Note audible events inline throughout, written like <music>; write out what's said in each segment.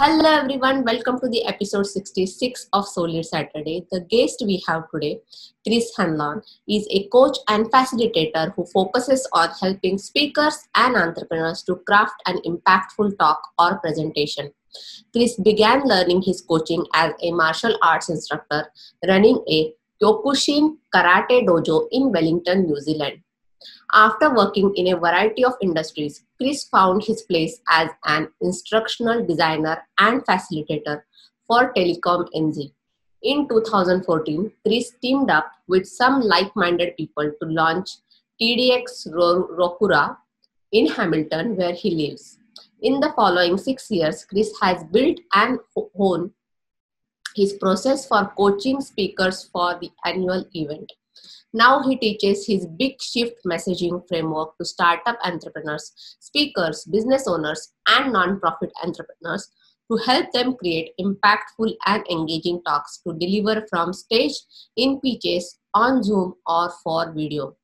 Hello everyone, welcome to the episode 66 of Solar Saturday. The guest we have today, Chris Hanlon, is a coach and facilitator who focuses on helping speakers and entrepreneurs to craft an impactful talk or presentation. Chris began learning his coaching as a martial arts instructor, running a Kyokushin Karate Dojo in Wellington, New Zealand. After working in a variety of industries, Chris found his place as an instructional designer and facilitator for Telecom NZ. In 2014, Chris teamed up with some like minded people to launch TEDx Ruakura in Hamilton, where he lives. In the following six years, Chris has built and honed his process for coaching speakers for the annual event. Now he teaches his Big Shift messaging framework to startup entrepreneurs, speakers, business owners, and nonprofit entrepreneurs to help them create impactful and engaging talks to deliver from stage in pitches on Zoom or for video.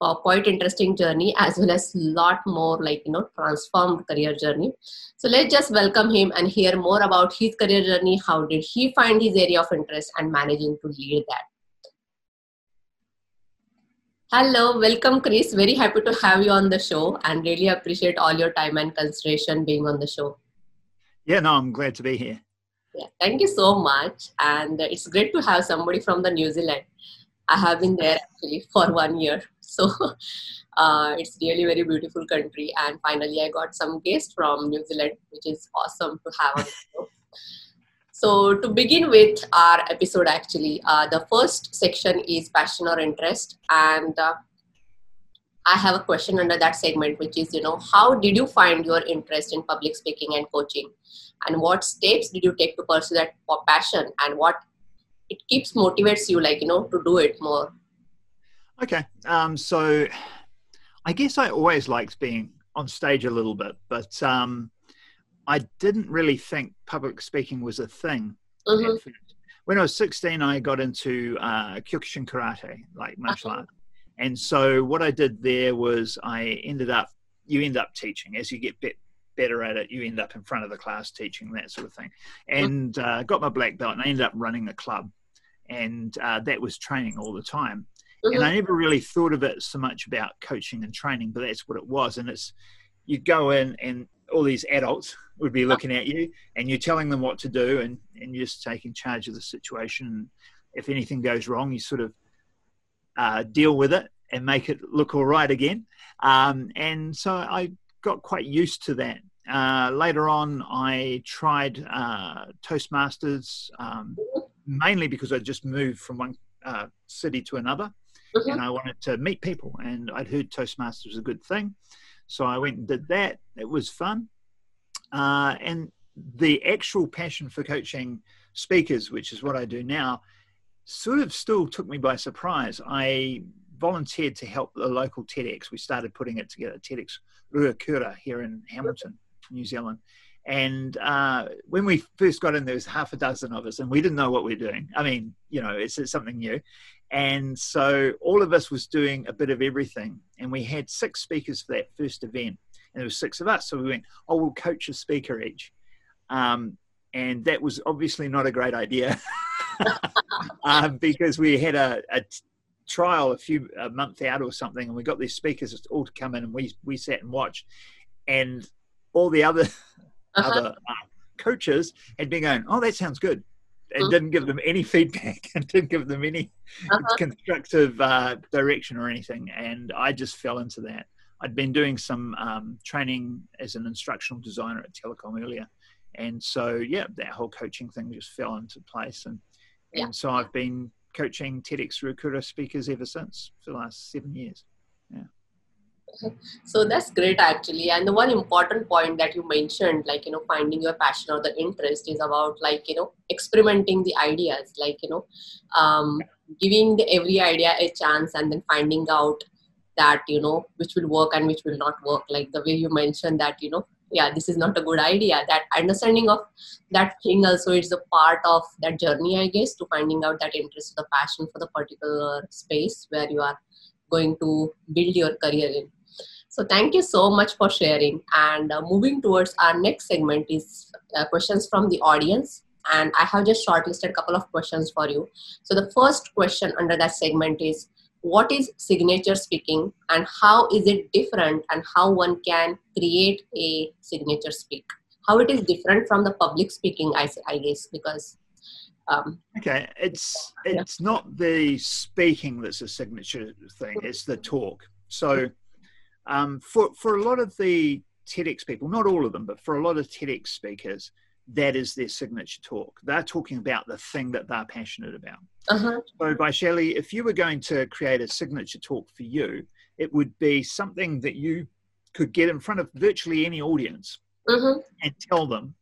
A quite interesting journey as well as lot more like you know transformed career journey. So let's just welcome him and hear more about his career journey. How did he find his area of interest and managing to lead that Hello, welcome, Chris. Very happy to have you on the show and really appreciate all your time and consideration being on the show. Yeah, no, I'm glad to be here. Yeah, thank you so much. And it's great to have somebody from the New Zealand. I have been there actually for one year. So <laughs> uh, it's really very beautiful country. And finally, I got some guests from New Zealand, which is awesome to have on the show. So, to begin with our episode, actually, uh, the first section is passion or interest. And uh, I have a question under that segment, which is, you know, how did you find your interest in public speaking and coaching? And what steps did you take to pursue that passion? And what it keeps motivates you, like, you know, to do it more? Okay. Um, so, I guess I always liked being on stage a little bit, but um, I didn't really think public speaking was a thing. Mm-hmm. When I was 16, I got into uh, Kyokushin karate, like martial uh-huh. art. And so what I did there was I ended up, you end up teaching as you get be- better at it. You end up in front of the class teaching that sort of thing. Uh-huh. And uh, got my black belt and I ended up running a club. And uh, that was training all the time. Mm-hmm. And I never really thought of it so much about coaching and training, but that's what it was. And it's, you go in and all these adults would be looking at you and you're telling them what to do and, and you're just taking charge of the situation. And if anything goes wrong, you sort of uh, deal with it and make it look all right again. Um, and so I got quite used to that. Uh, later on, I tried uh, Toastmasters um, mainly because I just moved from one uh, city to another mm-hmm. and I wanted to meet people. And I'd heard Toastmasters was a good thing. So I went and did that. It was fun. Uh, and the actual passion for coaching speakers, which is what I do now, sort of still took me by surprise. I volunteered to help the local TEDx. We started putting it together, TEDx Ruakura here in Hamilton, New Zealand. And uh, when we first got in, there was half a dozen of us, and we didn't know what we were doing. I mean, you know, it's, it's something new. And so all of us was doing a bit of everything. And we had six speakers for that first event. There were six of us. So we went, oh, we'll coach a speaker each. Um, and that was obviously not a great idea <laughs> um, because we had a trial a few a month out or something, and we got these speakers all to come in, and we we sat and watched, and all the other uh-huh. other uh, coaches had been going, "Oh, that sounds good," and mm-hmm. didn't give them any feedback <laughs> and didn't give them any uh-huh. constructive uh, direction or anything. And I just fell into that. I'd been doing some um, training as an instructional designer at Telecom earlier. And so, yeah, that whole coaching thing just fell into place. And, yeah. and so I've been coaching TEDx Ruakura speakers ever since for the last seven years. Yeah so that's great actually and the one important point that you mentioned like you know finding your passion or the interest is about like you know experimenting the ideas like you know um, giving the, every idea a chance and then finding out that you know which will work and which will not work like the way you mentioned that you know yeah this is not a good idea that understanding of that thing also is a part of that journey i guess to finding out that interest the passion for the particular space where you are going to build your career in So thank you so much for sharing. And uh, moving towards our next segment is uh, questions from the audience. And I have just shortlisted a couple of questions for you. So the first question under that segment is what is signature speaking and how is it different and how one can create a signature speak? How it is different from the public speaking i, I guess because um, okay it's it's yeah. not the speaking that's a signature thing it's the talk. So um, for for a lot of the TEDx people, not all of them, but for a lot of TEDx speakers, that is their signature talk. They're talking about the thing that they're passionate about. Uh-huh. So, Vaishali, if you were going to create a signature talk for you, it would be something that you could get in front of virtually any audience uh-huh. and tell them,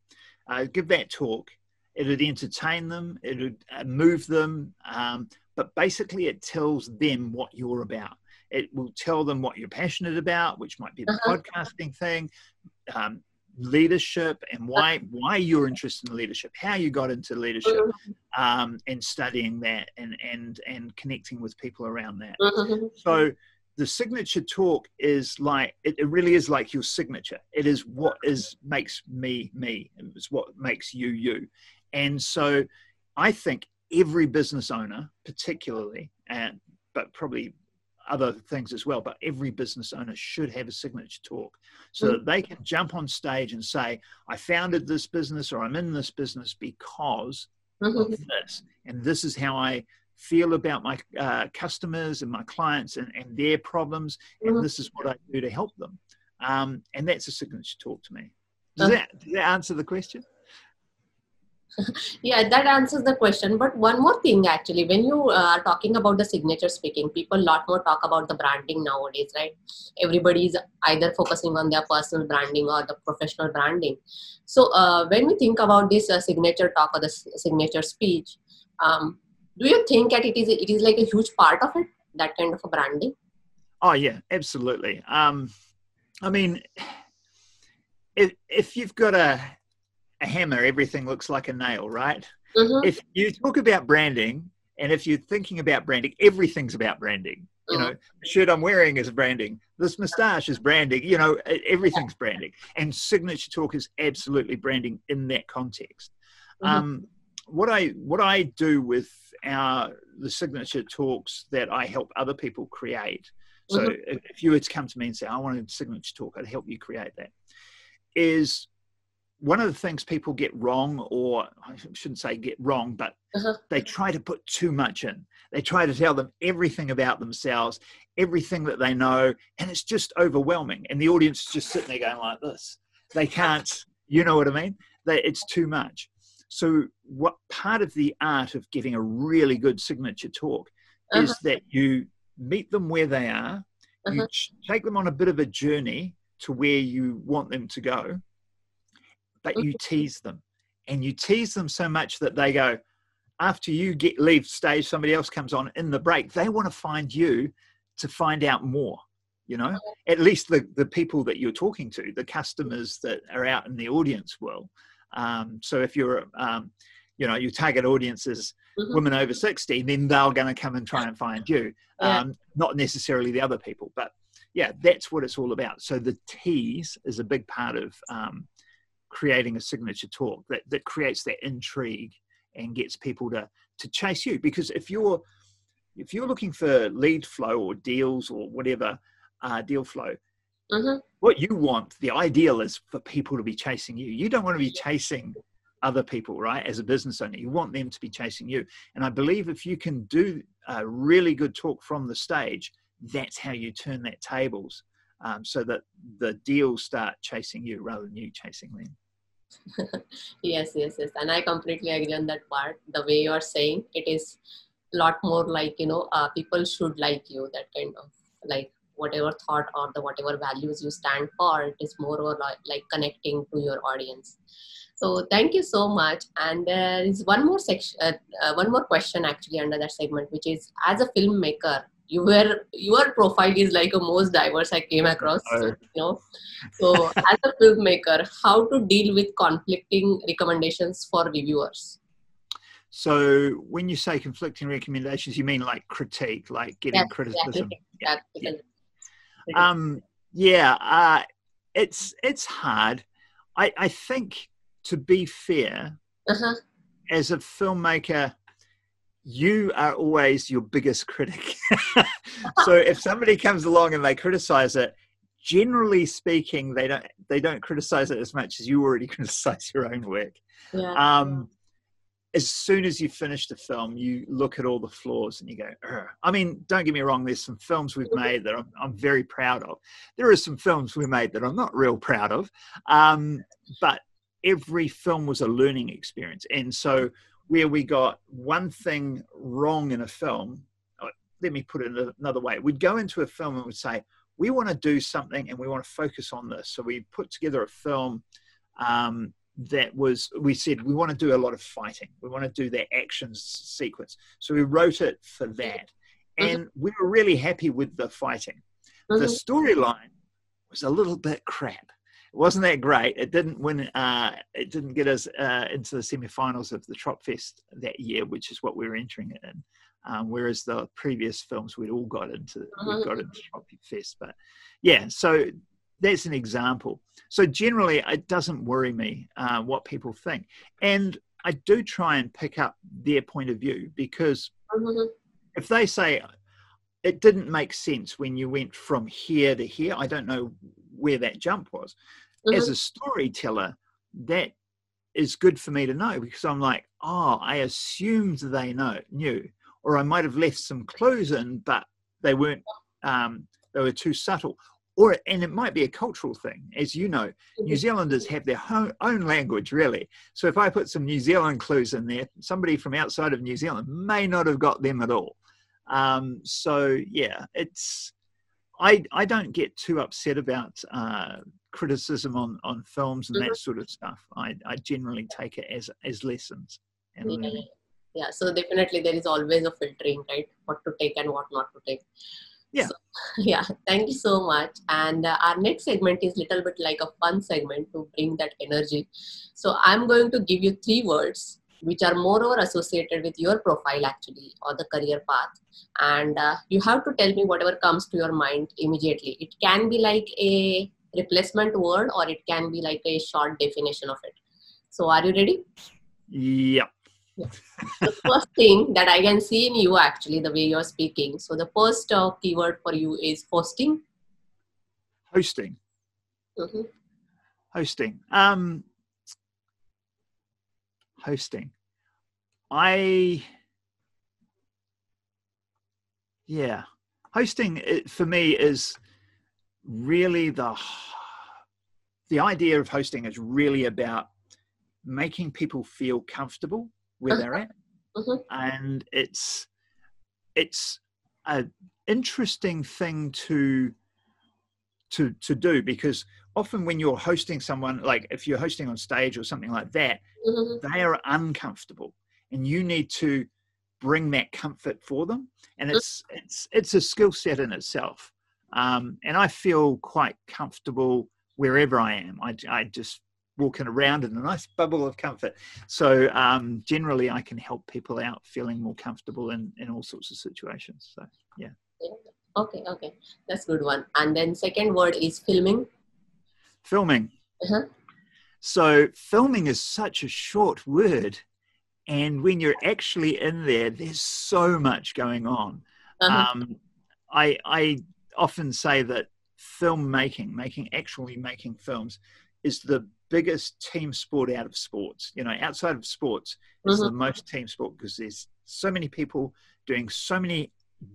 uh, give that talk. It would entertain them, it would uh, move them, um, but basically, it tells them what you're about. It will tell them what you're passionate about, which might be the uh-huh. podcasting thing, um, leadership, and why why you're interested in leadership, how you got into leadership, mm-hmm. um, and studying that, and and and connecting with people around that. Mm-hmm. So the signature talk is like it, it, really is like your signature it is what is makes me me it's what makes you you and so i think every business owner particularly and but probably other things as well, but every business owner should have a signature talk so that they can jump on stage and say, I founded this business or I'm in this business because mm-hmm. of this. And this is how I feel about my uh, customers and my clients and, and their problems. And mm-hmm. this is what I do to help them. Um, and that's a signature talk to me. Does, uh-huh. that, does that answer the question? Yeah that answers the question. But one more thing actually when you uh, are talking about the signature speaking people a lot more talk about the branding nowadays right? Everybody is either focusing on their personal branding or the professional branding. So uh, when we think about this uh, signature talk or the signature speech um, do you think that it is it is like a huge part of it that kind of a branding? Oh yeah absolutely. Um, i mean if, if you've got a a hammer, everything looks like a nail, right? Mm-hmm. If you talk about branding, and if you're thinking about branding, everything's about branding. You know, mm-hmm. the shirt I'm wearing is branding. This moustache is branding. You know, everything's branding. And signature talk is absolutely branding in that context. Mm-hmm. Um, what I what I do with our the signature talks that I help other people create. So mm-hmm. if you were to come to me and say, I want a signature talk, I'd help you create that. Is one of the things people get wrong, or I shouldn't say get wrong, but uh-huh. they try to put too much in. They try to tell them everything about themselves, everything that they know, and it's just overwhelming. And the audience is just sitting there going like this. They can't, you know what I mean? They, it's too much. So, what part of the art of getting a really good signature talk uh-huh. is that you meet them where they are, uh-huh. you take them on a bit of a journey to where you want them to go but you <laughs> tease them. And you tease them so much that they go after you get leave stage somebody else comes on in the break they want to find you to find out more you know? At least the the people that you're talking to the customers that are out in the audience will um, so if you're um, you know your target audience is mm-hmm. women over 60 then they're going to come and try and find you. Yeah. um, not necessarily the other people but yeah that's what it's all about. So the tease is a big part of um, creating a signature talk that, that creates that intrigue and gets people to to chase you. Because if you're if you're looking for lead flow or deals or whatever uh, deal flow mm-hmm. what you want the ideal is for people to be chasing you. You don't want to be chasing other people right as a business owner. You want them to be chasing you. And i believe if you can do a really good talk from the stage that's how you turn that tables um, so that the deals start chasing you rather than you chasing them. <laughs> Yes yes yes. And i completely agree on that part. The way you are saying it is a lot more like you know uh, people should like you that kind of like whatever thought or the whatever values you stand for it is more or like, connecting to your audience. So thank you so much. And there is one more section uh, uh, one more question actually under that segment which is as a filmmaker you were your profile is like a most diverse I came across. You know, so <laughs> as a filmmaker, how to deal with conflicting recommendations for reviewers? So when you say conflicting recommendations, you mean like critique, like getting criticism? Yeah. yeah. Um, Yeah, uh, it's it's hard. I, I think to be fair, Uh-huh. as a filmmaker, you are always your biggest critic. <laughs> so if somebody comes along and they criticize it, generally speaking, they don't they don't criticize it as much as you already <laughs> criticize your own work. Yeah. Um, as soon as you finish the film, you look at all the flaws and you go, "Ugh." I mean, don't get me wrong, there's some films we've made that I'm, I'm very proud of. There are some films we made that I'm not real proud of. Um, but every film was a learning experience. And so, where we got one thing wrong in a film, uh, let me put it another way, we'd go into a film and would say, we want to do something and we want to focus on this. So, we put together a film. Um, that was we said we want to do a lot of fighting. We want to do that action sequence. So we wrote it for that. And we were really happy with the fighting. The Mhm. storyline was a little bit crap wasn't that great it didn't win uh, it didn't get us uh, into the semi-finals of the Tropfest that year which is what we were entering it in um, whereas the previous films we'd all got into we Mhm. got into trop fest but yeah so that's an example so generally, it doesn't worry me uh, what people think, and I do try and pick up their point of view because Mhm. if they say it didn't make sense when you went from here to here, I don't know where that jump was. As Mhm. a storyteller, that is good for me to know because I'm like, oh, I assumed they know knew, or I might have left some clues in, but they weren't. Um, they were too subtle. Or and it might be a cultural thing, as you know. New Zealanders have their ho- own language, really. So if I put some New Zealand clues in there, somebody from outside of New Zealand may not have got them at all. Um, so yeah, it's I I don't get too upset about uh, criticism on on films and that sort of stuff. I I generally take it as as lessons and Yeah. learning. yeah so definitely there is always a filtering right what to take and what not to take Yeah. So, <laughs> yeah thank you so much and uh, our next segment is little bit like a fun segment to bring that energy so i'm going to give you three words which are moreover associated with your profile actually or the career path and uh, you have to tell me whatever comes to your mind immediately it can be like a replacement word or it can be like a short definition of it so are you ready Yeah. the first thing that I can see in you actually, the way you're speaking. So the first uh, keyword for you is hosting. Hosting. hmm hosting um hosting. I yeah hosting it, for me is really the the idea of hosting is really about making people feel comfortable where they're at. Mhm. and it's it's a interesting thing to to to do because often when you're hosting someone like if you're hosting on stage or something like that hmm they are uncomfortable and you need to bring that comfort for them and it's it's it's a skill set in itself um, and i feel quite comfortable wherever i am i, I just walking around in a nice bubble of comfort so um, generally i can help people out feeling more comfortable in in all sorts of situations so yeah. Okay, okay, that's good one. And then second word is filming. Filming Uh-huh. So filming is such a short word, and when you're actually in there, there's so much going on. Uh-huh. Um, I I often say that filmmaking, making actually making films, is the biggest team sport out of sports. You know, outside of sports, it's the most team sport because there's so many people doing so many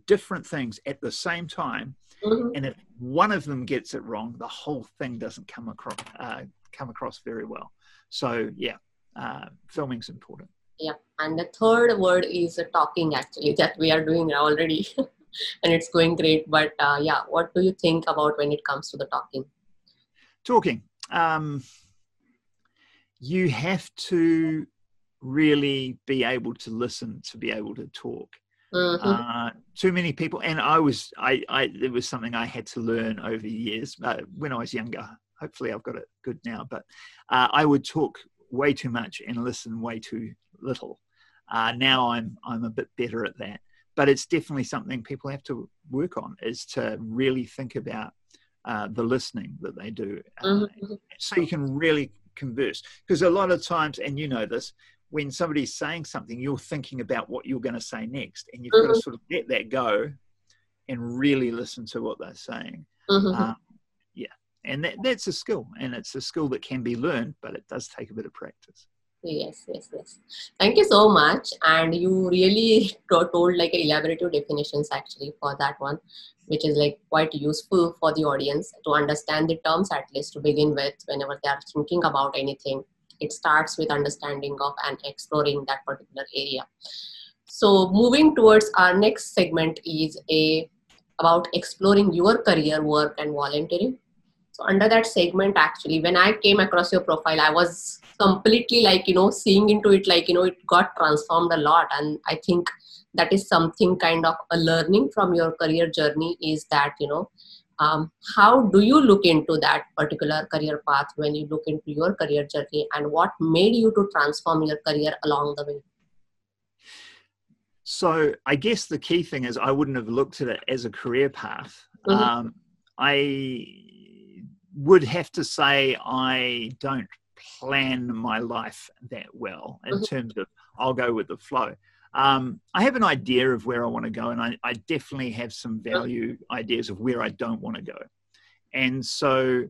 different things at the same time, Mhm. and if one of them gets it wrong, the whole thing doesn't come across uh, come across very well. So yeah, uh, filming's important. Yeah. And the third word is talking actually that we are doing already. <laughs> and it's going great. But uh, yeah, what do you think about when it comes to the talking? Talking, um, you have to really be able to listen to be able to talk. Mhm. Uh, too many people, and I was, I, I, it was something I had to learn over years uh, when I was younger. Hopefully, I've got it good now, but uh, I would talk way too much and listen way too little. Uh, now I'm, I'm a bit better at that, but it's definitely something people have to work on is to really think about uh, the listening that they do, uh, Mm-hmm. so you can really converse. Because a lot of times, and you know this, when somebody's saying something, you're thinking about what you're going to say next, and you've got Mhm. to sort of let that go and really listen to what they're saying. Mhm. Um, yeah, and that, that's a skill, and it's a skill that can be learned, but it does take a bit of practice. Yes, yes, yes. Thank you so much. And you really <laughs> told like elaborative definitions actually for that one, which is like quite useful for the audience to understand the terms at least to begin with whenever they are thinking about anything. It starts with understanding of and exploring that particular area. So moving towards our next segment is a about exploring your career, work, and volunteering. So under that segment, actually, when I came across your profile, I was completely like you know seeing into it like you know it got transformed a lot, and I think that is something kind of a learning from your career journey is that you know um, how do you look into that particular career path when you look into your career journey and what made you to transform your career along the way So I guess the key thing is I wouldn't have looked at it as a career path. Mhm. Um, I would have to say I don't plan my life that well in Mhm. terms of I'll go with the flow. Um, I have an idea of where I want to go, and I, I definitely have some value ideas of where I don't want to go. And so,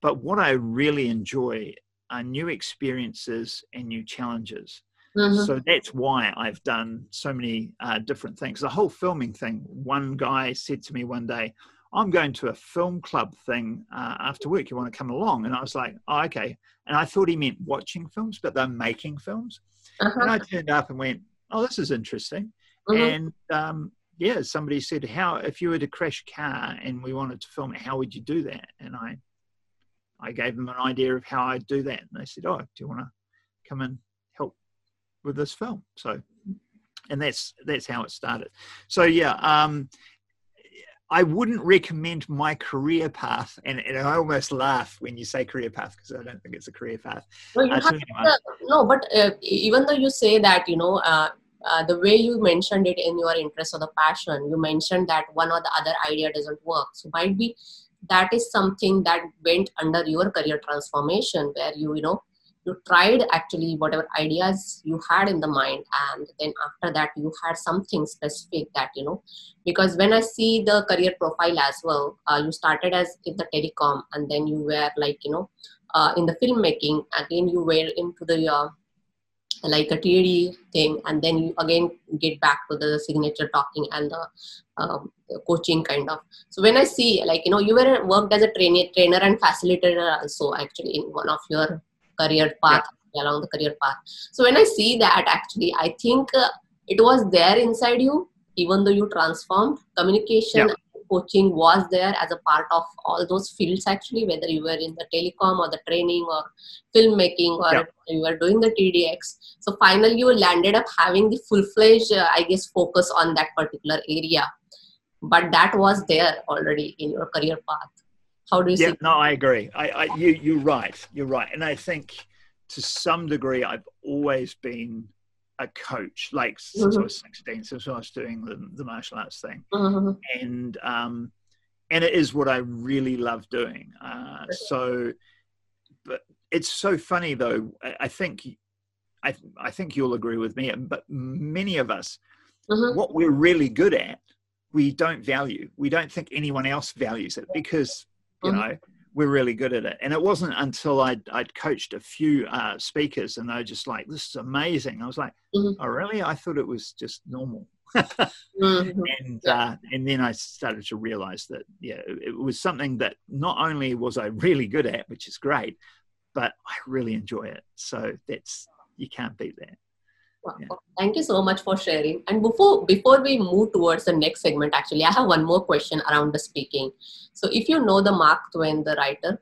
but what I really enjoy are new experiences and new challenges. Mhm. So that's why I've done so many uh, different things. The whole filming thing. One guy said to me one day, "I'm going to a film club thing uh, after work. You want to come along?" And I was like, "Oh, okay." And I thought he meant watching films, but they're making films. Uh-huh. And I turned up and went, "Oh, this is interesting." Mhm. And um, yeah, somebody said, "How if you were to crash a car and we wanted to film it, how would you do that?" And I, I gave them an idea of how I'd do that, and they said, "Oh, do you want to come and help with this film?" So, and that's that's how it started. So yeah, um, I wouldn't recommend my career path, and, and I almost laugh when you say career path because I don't think it's a career path. No, you Uh, have to no, but uh, even though you say that, you know, uh, uh, the way you mentioned it in your interest or the passion, you mentioned that one or the other idea doesn't work. So might be that is something that went under your career transformation, where you, you know, you tried actually whatever ideas you had in the mind, and then after that you had something specific that you know. Because when I see the career profile as well, uh, you started as in the telecom, and then you were like, you know uh, in the filmmaking again you were into the uh, like a TED thing and then you again get back to the signature talking and the, um, coaching kind of so when I see like you know you were worked as a trainer trainer and facilitator also actually in one of your career path along the career path. So when I see that actually I think uh, it was there inside you even though you transformed communication Yeah. coaching was there as a part of all those fields actually whether you were in the telecom or the training or filmmaking or Yeah. you were doing the TEDx so finally you landed up having the full-fledged uh, i guess focus on that particular area. But that was there already in your career path how do you Yeah, see no, I agree. I, I you you're right. You're right, and I think to some degree I've always been a coach, like since I Mhm. was 16, since I was doing the, the martial arts thing, Mhm. and um, and it is what I really love doing. Uh, so, but it's so funny though. I, I think. I, I think you'll agree with me, but many of us, Mhm. what we're really good at, we don't value. We don't think anyone else values it because, you Mhm. know, we're really good at it. And it wasn't until I'd, I'd coached a few uh, speakers and they were just like, this is amazing. I was like, Mhm. oh, really? I thought it was just normal. Mhm. <laughs> And, uh, and then I started to realize that, yeah, it, it was something that not only was I really good at, which is great, but I really enjoy it. So that's, you can't beat that. Wow. Yeah. Thank you so much for sharing. And before before we move towards the next segment, actually, I have one more question around the speaking. So, if you know the Mark Twain, the writer,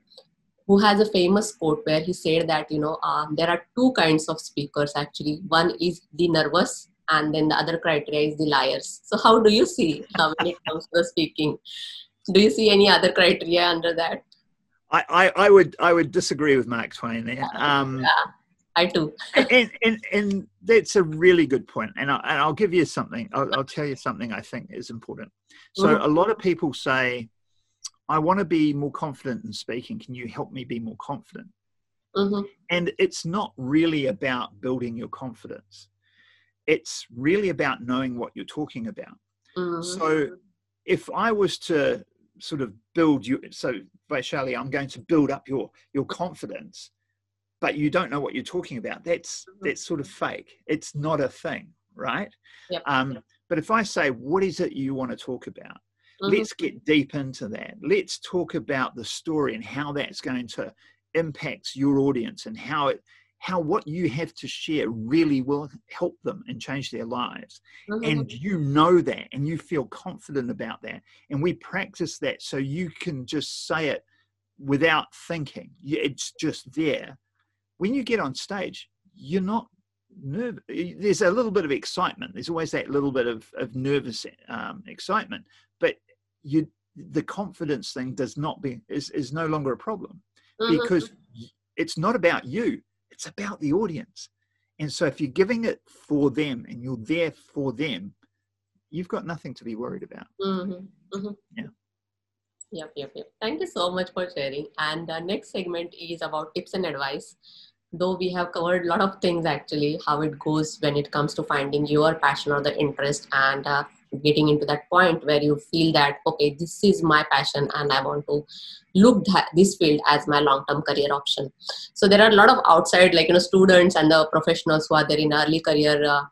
who has a famous quote where he said that you know um, there are two kinds of speakers. Actually, one is the nervous, and then the other criteria is the liars. So, how do you see uh, when it comes to the speaking? Do you see any other criteria under that? I, I, I would I would disagree with Mark Twain there. Um, Yeah, I too. and, and and that's a really good point. And, I, and I'll give you something. I'll, I'll tell you something I think is important. So Mhm. a lot of people say, I want to be more confident in speaking. Can you help me be more confident? Mm-hmm. And it's not really about building your confidence. It's really about knowing what you're talking about. Mm-hmm. So if I was to sort of build you, so Vaishali, I'm going to build up your your confidence, but you don't know what you're talking about. That's Mhm. that's sort of fake. It's not a thing, right? Yep. Um, but if I say, what is it you want to talk about? Mhm. Let's get deep into that. Let's talk about the story and how that's going to impact your audience and how it how what you have to share really will help them and change their lives Mhm. and you know that and you feel confident about that and we practice that so you can just say it without thinking it's just there when you get on stage you're not nervous there's a little bit of excitement there's always that little bit of, of nervous um, excitement but you the confidence thing does not be is, is no longer a problem Mhm. because it's not about you it's about the audience and so if you're giving it for them and you're there for them you've got nothing to be worried about Mhm. Mhm. Yeah. Yep, yep, yep. Thank you so much for sharing. And the next segment is about tips and advice. Though we have covered a lot of things actually, how it goes when it comes to finding your passion or the interest and uh, getting into that point where you feel that, okay, this is my passion and I want to look this field as my long-term career option. So there are a lot of outside, like, you know, students and the professionals who are there in early career uh,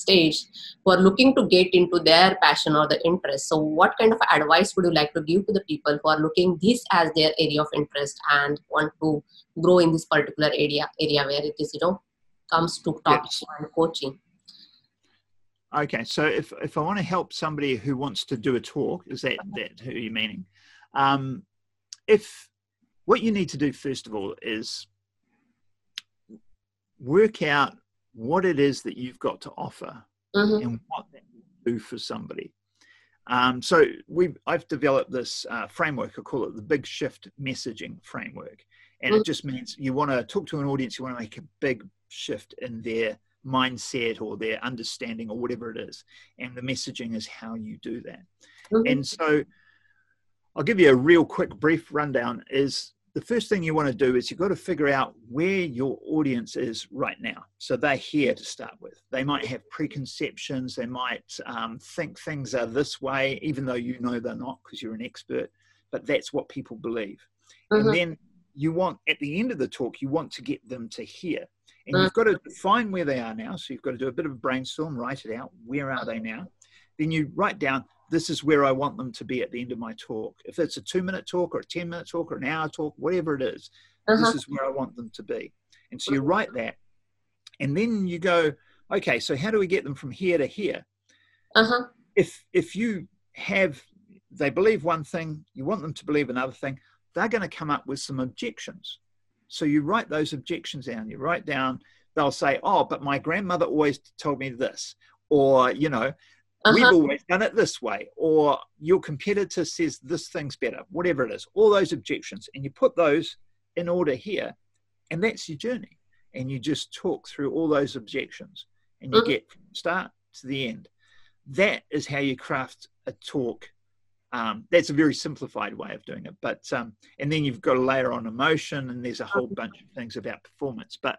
stage who are looking to get into their passion or the interest. So, what kind of advice would you like to give to the people who are looking this as their area of interest and want to grow in this particular area area where it is, you know, comes to talking Yes. and coaching? okay so if if i want to help somebody who wants to do a talk is that that who you're meaning um if what you need to do first of all is work out what it is that you've got to offer Mhm, and what that will do for somebody. Um, so we I've developed this uh, framework. I call it the Big Shift Messaging Framework, and Mhm. it just means you want to talk to an audience. You want to make a big shift in their mindset or their understanding or whatever it is, and the messaging is how you do that. mhm, And so I'll give you a real quick brief rundown is the first thing you want to do is you've got to figure out where your audience is right now. So they're here to start with. They might have preconceptions. They might um, think things are this way, even though you know they're not because you're an expert. But that's what people believe. mhm, And then you want, at the end of the talk, you want to get them to hear. And Mm. you've got to define where they are now. So you've got to do a bit of a brainstorm, write it out. Where are they now? Then you write down, this is where I want them to be at the end of my talk. If it's a two minute talk or a 10 minute talk or an hour talk, whatever it is, uh-huh, this is where I want them to be. And so you write that. And then you go, okay, so how do we get them from here to here? uh-huh, if if you have they believe one thing you want them to believe another thing they're going to come up with some objections so you write those objections down you write down they'll say oh but my grandmother always told me this or you know we've uh-huh, always done it this way or your competitor says this thing's better whatever it is all those objections and you put those in order here and that's your journey and you just talk through all those objections and you Mhm. get from start to the end. That is how you craft a talk um, that's a very simplified way of doing it but um, and then you've got to layer on emotion and there's a whole bunch of things about performance but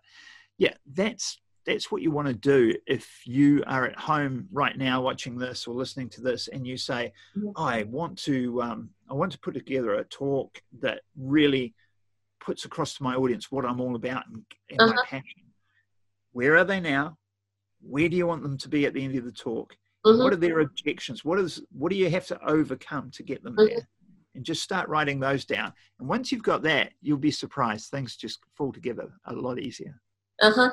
yeah that's that's what you want to do if you are at home right now watching this or listening to this and you say i want to um, i want to put together a talk that really puts across to my audience what i'm all about and, and my Uh-huh. passion. Where are they now? Where do you want them to be at the end of the talk? Mhm. what are their objections? What is what do you have to overcome to get them Mhm. there and just start writing those down. And once you've got that you'll be surprised. Things just fall together a lot easier. Uh-huh.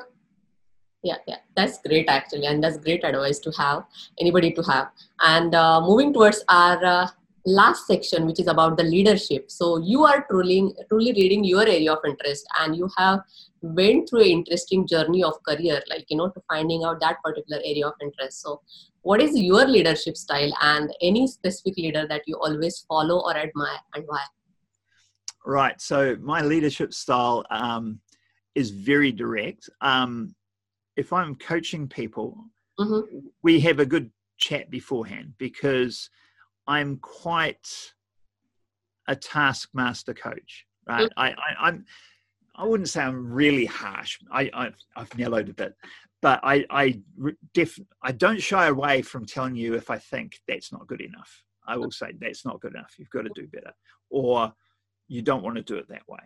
Yeah, yeah, that's great actually, and that's great advice to have anybody to have. And uh, moving towards our uh, last section, which is about the leadership. So you are truly, truly reading your area of interest, and you have went through an interesting journey of career, like you know, to finding out that particular area of interest. So, what is your leadership style, and any specific leader that you always follow or admire, and why? right so my leadership style um, is very direct um, if i'm coaching people hmm we have a good chat beforehand because I'm quite a taskmaster coach, right? Mm-hmm. I, I, I'm, I wouldn't say I'm really harsh. I, I have mellowed a bit, but I, I def, I don't shy away from telling you if I think that's not good enough. I will say that's not good enough. You've got to do better, or you don't want to do it that way.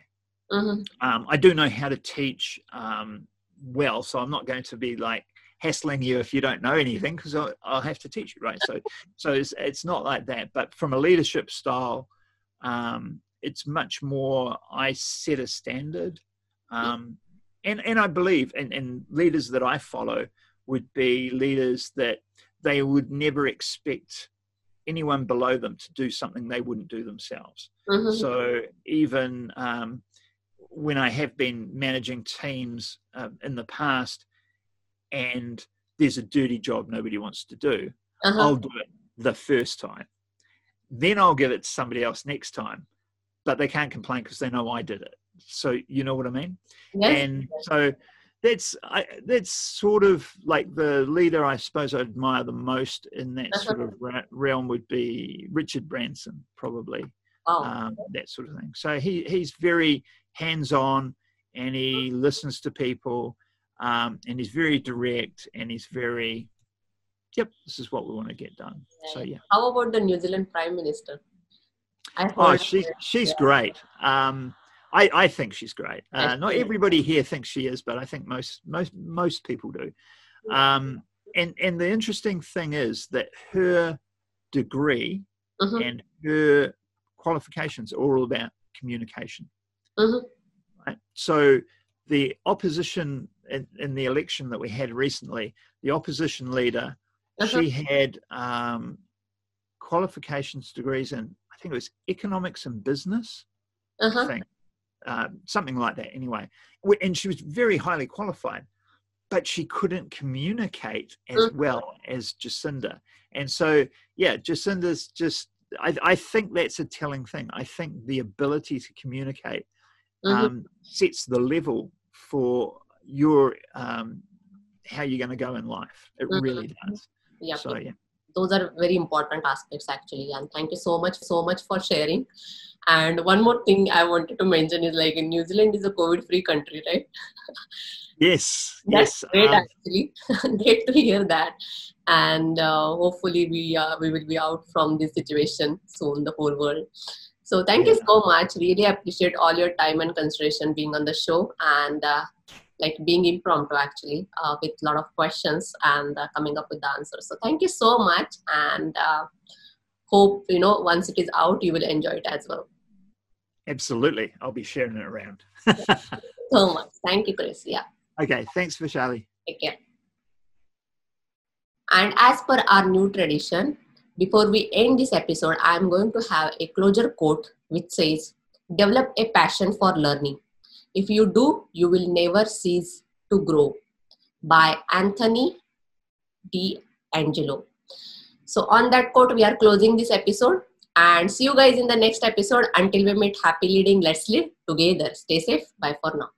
Mm-hmm. Um, I do know how to teach um, well, so I'm not going to be like hassling you if you don't know anything because I'll, I'll, have to teach you, right? So, <laughs> so it's it's not like that. But from a leadership style, um, it's much more. I set a standard, um, and and I believe, and, and leaders that I follow would be leaders that they would never expect anyone below them to do something they wouldn't do themselves. Mm-hmm. So even um, when I have been managing teams uh, in the past, and there's a dirty job nobody wants to do, uh-huh. I'll do it the first time. Then I'll give it to somebody else next time, but they can't complain because they know I did it. So you know what I mean? Yes. And so that's I, that's sort of like the leader I suppose I admire the most in that uh-huh. sort of realm would be Richard Branson, probably. Oh. Um, that sort of thing. So he he's very hands on, and he listens to people, um, and he's very direct, and he's very, yep, this is what we want to get done. Right. So yeah. How about the New Zealand Prime Minister? oh, she, she's yeah. great. Um, I, I think she's great. Uh, not everybody here thinks she is, but I think most most most people do. Um, and and the interesting thing is that her degree mm-hmm. and her qualifications are all about communication. Mm-hmm. Right? So the opposition in, in, the election that we had recently, the opposition leader, uh-huh. she had um, qualifications degrees in I think it was economics and business. Uh-huh. I think uh, something like that anyway. And she was very highly qualified, but she couldn't communicate as mm. well as Jacinda. And so, yeah, Jacinda's just, I, I think that's a telling thing. I think the ability to communicate mm-hmm. um, sets the level for your, um, how you're going to go in life. It mm-hmm. really does. Yeah. So, yeah those are very important aspects actually and thank you so much so much for sharing. And one more thing i wanted to mention is like new zealand is a covid free country right? Yes <laughs> that's yes great um, actually. <laughs> Great to hear that. And uh, hopefully we uh, we will be out from this situation soon the whole world. So thank yeah. you so much. Really appreciate all your time and consideration being on the show. And uh, like being impromptu actually uh, with a lot of questions and uh, coming up with the answers. So thank you so much and uh, hope you know once it is out you will enjoy it as well. Absolutely. I'll be sharing it around. <laughs> <laughs> So much. Thank you chris. Yeah. Okay. Thanks for Vaishali take care. And as per our new tradition before we end this episode i am going to have a closure quote which says develop a passion for learning if you do, you will never cease to grow. By Anthony D. Angelo. So, on that quote, we are closing this episode and see you guys in the next episode. Until we meet, happy leading. Let's live together. Stay safe. Bye for now.